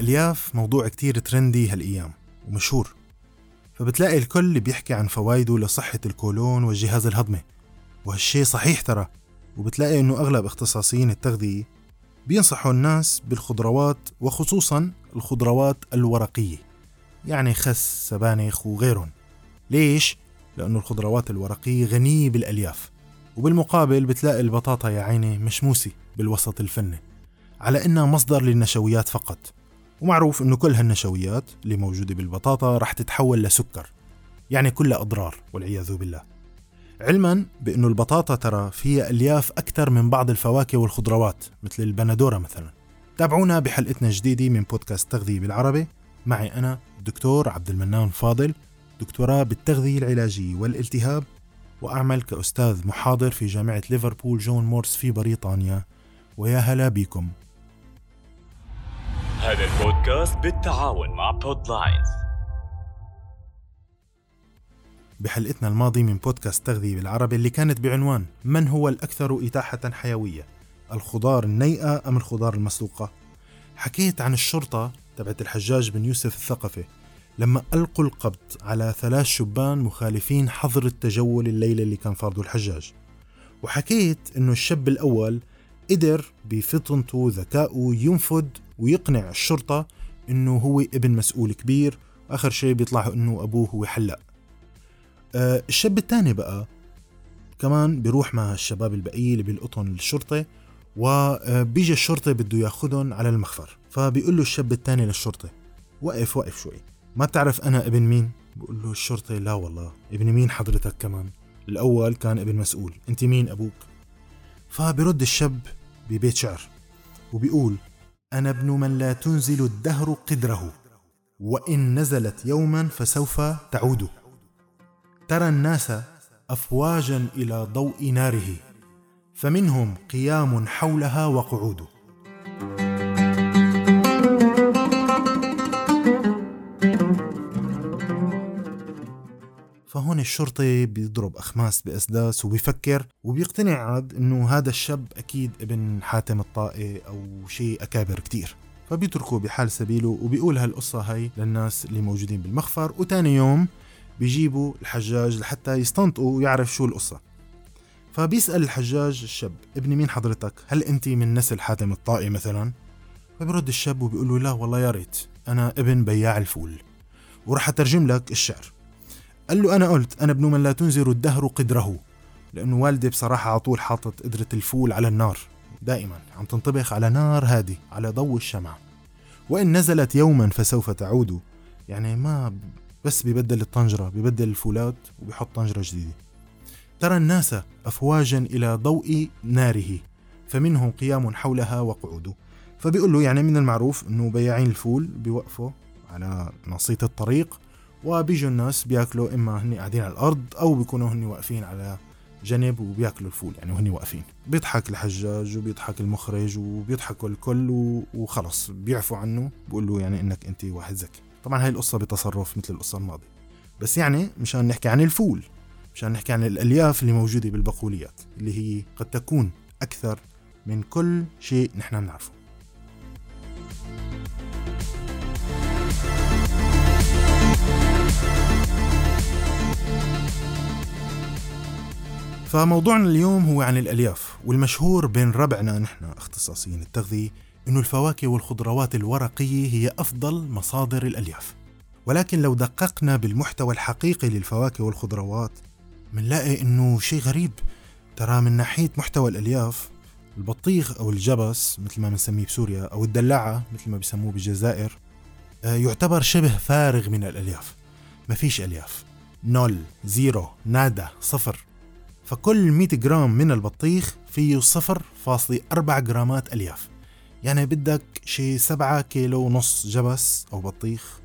الألياف موضوع كتير ترندي هالأيام ومشهور فبتلاقي الكل بيحكي عن فوائده لصحة الكولون والجهاز الهضمي وهالشي صحيح ترى وبتلاقي إنه أغلب اختصاصيين التغذية بينصحوا الناس بالخضروات وخصوصا الخضروات الورقية يعني خس سبانخ وغيرهم ليش؟ لأنه الخضروات الورقية غنية بالألياف وبالمقابل بتلاقي البطاطا يا عيني مشموسة بالوسط الفني على إنها مصدر للنشويات فقط ومعروف إنه كل هالنشويات اللي موجودة بالبطاطا رح تتحول لسكر يعني كلها أضرار والعياذ بالله. علما بأنه البطاطا ترى فيها ألياف أكثر من بعض الفواكه والخضروات مثل البندورة مثلا. تابعونا بحلقتنا الجديدة من بودكاست تغذية بالعربي. معي أنا الدكتور عبد المنان فاضل دكتوراه بالتغذية العلاجية والالتهاب وأعمل كأستاذ محاضر في جامعة ليفربول جون مورس في بريطانيا. ويا هلا بكم هذا البودكاست بالتعاون مع بودلاينز بحلقتنا الماضية من بودكاست تغذية بالعربي اللي كانت بعنوان من هو الأكثر إتاحة حيوية؟ الخضار النيئة أم الخضار المسلوقة? حكيت عن الشرطة تبعت الحجاج بن يوسف الثقفي لما ألقوا القبض على ثلاث شبان مخالفين حظر التجول الليلة اللي كان فرضه الحجاج. وحكيت إنه الشاب الأول قدر بفطنته ذكائه ينفذ ويقنع الشرطة إنه هو ابن مسؤول كبير واخر شيء بيطلع إنه أبوه هو حلاق أه الشاب الثاني بقى كمان بيروح مع الشباب البقية اللي بيلقطهم الشرطة وبيجي الشرطة بده ياخذهم على المخفر فبيقول له الشاب الثاني للشرطة وقف وقف شوي ما بتعرف أنا ابن مين؟ بقول له الشرطة لا والله ابن مين حضرتك كمان؟ الأول كان ابن مسؤول أنت مين أبوك؟ فبرد الشاب ببيت شعر وبيقول أنا ابن من لا تنزل الدهر قدره وإن نزلت يوما فسوف تعود ترى الناس أفواجا إلى ضوء ناره فمنهم قيام حولها وقعود فهون الشرطي بيضرب أخماس بأسداس وبيفكر وبيقتنع عاد إنه هذا الشاب أكيد ابن حاتم الطائي أو شيء أكابر كتير. فبيتركه بحال سبيله وبيقول هالقصة هاي للناس اللي موجودين بالمخفر. وتاني يوم بيجيبوا الحجاج لحتى يستنطقوا ويعرف شو القصة. فبيسأل الحجاج الشاب ابن مين حضرتك؟ هل أنت من نسل حاتم الطائي مثلا؟ فبيرد الشاب وبيقول له لا والله يا ريت أنا ابن بياع الفول وراح أترجم لك الشعر. قال له أنا قلت أنا ابن من لا تنزر الدهر قدره. لأنه والدي بصراحة على طول حاطط قدرة الفول على النار. دائما عم تنطبخ على نار هادي على ضوء الشمع. وإن نزلت يوما فسوف تعود. يعني ما بس بيبدل الطنجرة بيبدل الفولات وبيحط طنجرة جديدة. ترى الناس أفواجا إلى ضوء ناره فمنهم قيام حولها وقعود. فبيقول له يعني من المعروف إنه بياعين الفول بيوقفوا على ناصية الطريق وبيجوا الناس بياكلوا إما هني قاعدين على الأرض أو بيكونوا هني واقفين على جنب وبياكلوا الفول يعني وهني واقفين. بيضحك الحجاج وبيضحك المخرج وبيضحكوا الكل وخلص بيعفوا عنه بيقول له يعني إنك أنت واحد ذكي. طبعا هاي القصة بتصرف مثل القصة الماضية. بس يعني مشان نحكي عن الفول مشان نحكي عن الألياف اللي موجودة بالبقوليات اللي هي قد تكون أكثر من كل شيء نحن بنعرفه. فموضوعنا اليوم هو عن الألياف والمشهور بين ربعنا نحن اختصاصيين التغذية إنه الفواكه والخضروات الورقية هي أفضل مصادر الألياف. ولكن لو دققنا بالمحتوى الحقيقي للفواكه والخضروات منلاقي إنه شيء غريب. ترى من ناحية محتوى الألياف البطيخ أو الجبس مثل ما بنسميه بسوريا أو الدلاعة مثل ما بيسموه بالجزائر آه، يعتبر شبه فارغ من الألياف. ما فيش ألياف. null zero nada صفر. فكل 100 جرام من البطيخ فيه 0.4 جرامات ألياف. يعني بدك شي 7 كيلو ونص جبس أو بطيخ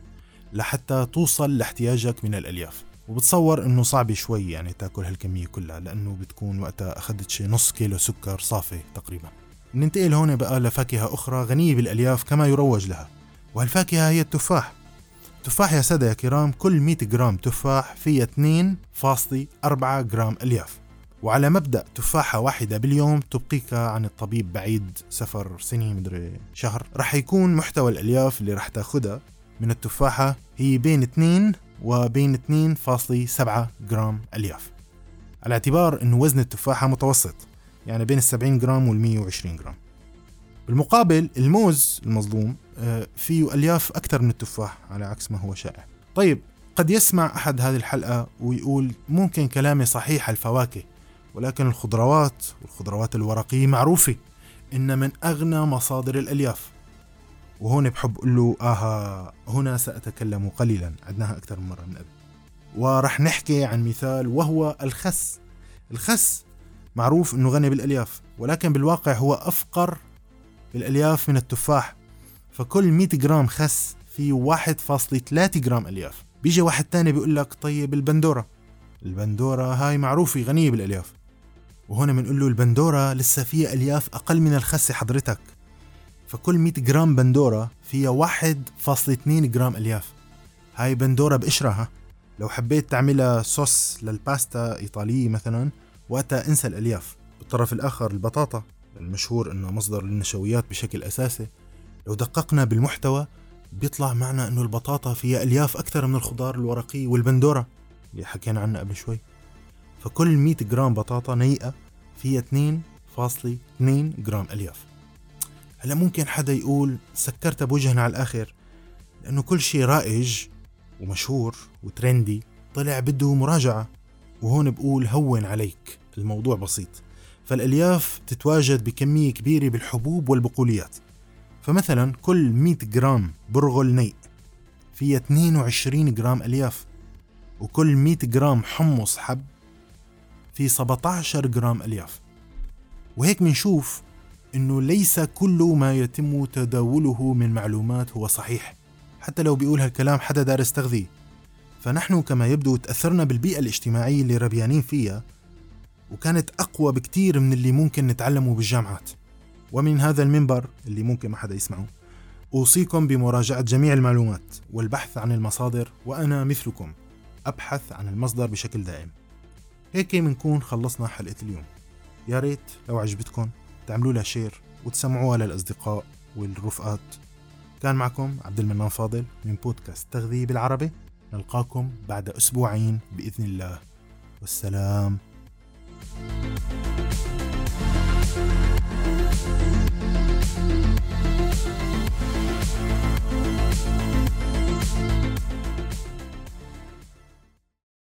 لحتى توصل لاحتياجك من الألياف. وبتصور إنه صعب شوي يعني تاكل هالكمية كلها لأنه بتكون وقتها أخذت شي نص كيلو سكر صافي تقريبا. ننتقل هون بقى لفاكهة أخرى غنية بالألياف كما يروج لها وهالفاكهة هي التفاح. تفاح يا سادة يا كرام كل 100 جرام تفاح فيها 2.4 جرام ألياف. وعلى مبدأ تفاحة واحدة باليوم تبقيك عن الطبيب بعيد سفر سنة مدري شهر. رح يكون محتوى الألياف اللي رح تاخدها من التفاحة هي بين 2 وبين 2.7 جرام ألياف. على اعتبار أنه وزن التفاحة متوسط يعني بين ال 70 جرام وال 120 جرام. بالمقابل الموز المظلوم آه، فيه ألياف أكثر من التفاح على عكس ما هو شائع. طيب قد يسمع أحد هذه الحلقة ويقول ممكن كلامي صحيح الفواكه. ولكن الخضروات والخضروات الورقية معروفة إن من أغنى مصادر الألياف. وهون بحب أقول له آها هنا سأتكلم قليلا عدناها أكثر من مرة من قبل. ورح نحكي عن مثال وهو الخس. الخس معروف أنه غني بالألياف ولكن بالواقع هو أفقر بالألياف من التفاح. فكل 100 جرام خس فيه 1.3 جرام ألياف. بيجي واحد تاني بيقول لك طيب البندورة. البندورة هاي معروفة غنية بالألياف. وهنا بنقول له البندورة لسه فيها ألياف أقل من الخس حضرتك. فكل 100 جرام بندورة فيها 1.2 جرام ألياف. هاي بندورة بقشرها لو حبيت تعملها صوص للباستا إيطالية مثلا وقتها انسى الألياف. بالطرف الآخر البطاطا المشهور إنه مصدر للنشويات بشكل أساسي. لو دققنا بالمحتوى بيطلع معنا إنه البطاطا فيها ألياف أكثر من الخضار الورقي والبندورة. اللي حكينا عنها قبل شوي. فكل 100 جرام بطاطا نيئة فيها 2.2 جرام ألياف. هلا ممكن حدا يقول سكرتها بوجهنا على الآخر لأنه كل شيء رائج ومشهور وترندي طلع بده مراجعة وهون بقول هون عليك الموضوع بسيط. فالألياف تتواجد بكمية كبيرة بالحبوب والبقوليات. فمثلا كل 100 جرام برغل نيء فيها 22 جرام ألياف وكل 100 جرام حمص حب في 17 جرام ألياف. وهيك منشوف إنه ليس كل ما يتم تداوله من معلومات هو صحيح حتى لو بيقول هالكلام حدا دارس تغذية فنحن كما يبدو تأثرنا بالبيئة الاجتماعية اللي ربيانين فيها وكانت أقوى بكتير من اللي ممكن نتعلمه بالجامعات. ومن هذا المنبر اللي ممكن ما حدا يسمعه. أوصيكم بمراجعة جميع المعلومات والبحث عن المصادر وأنا مثلكم أبحث عن المصدر بشكل دائم. هيك بنكون خلصنا حلقة اليوم. يا ريت لو عجبتكم تعملوا لها شير وتسمعوها للأصدقاء والرفقات. كان معكم عبد المنان فاضل من بودكاست تغذية بالعربي. نلقاكم بعد أسبوعين بإذن الله. والسلام.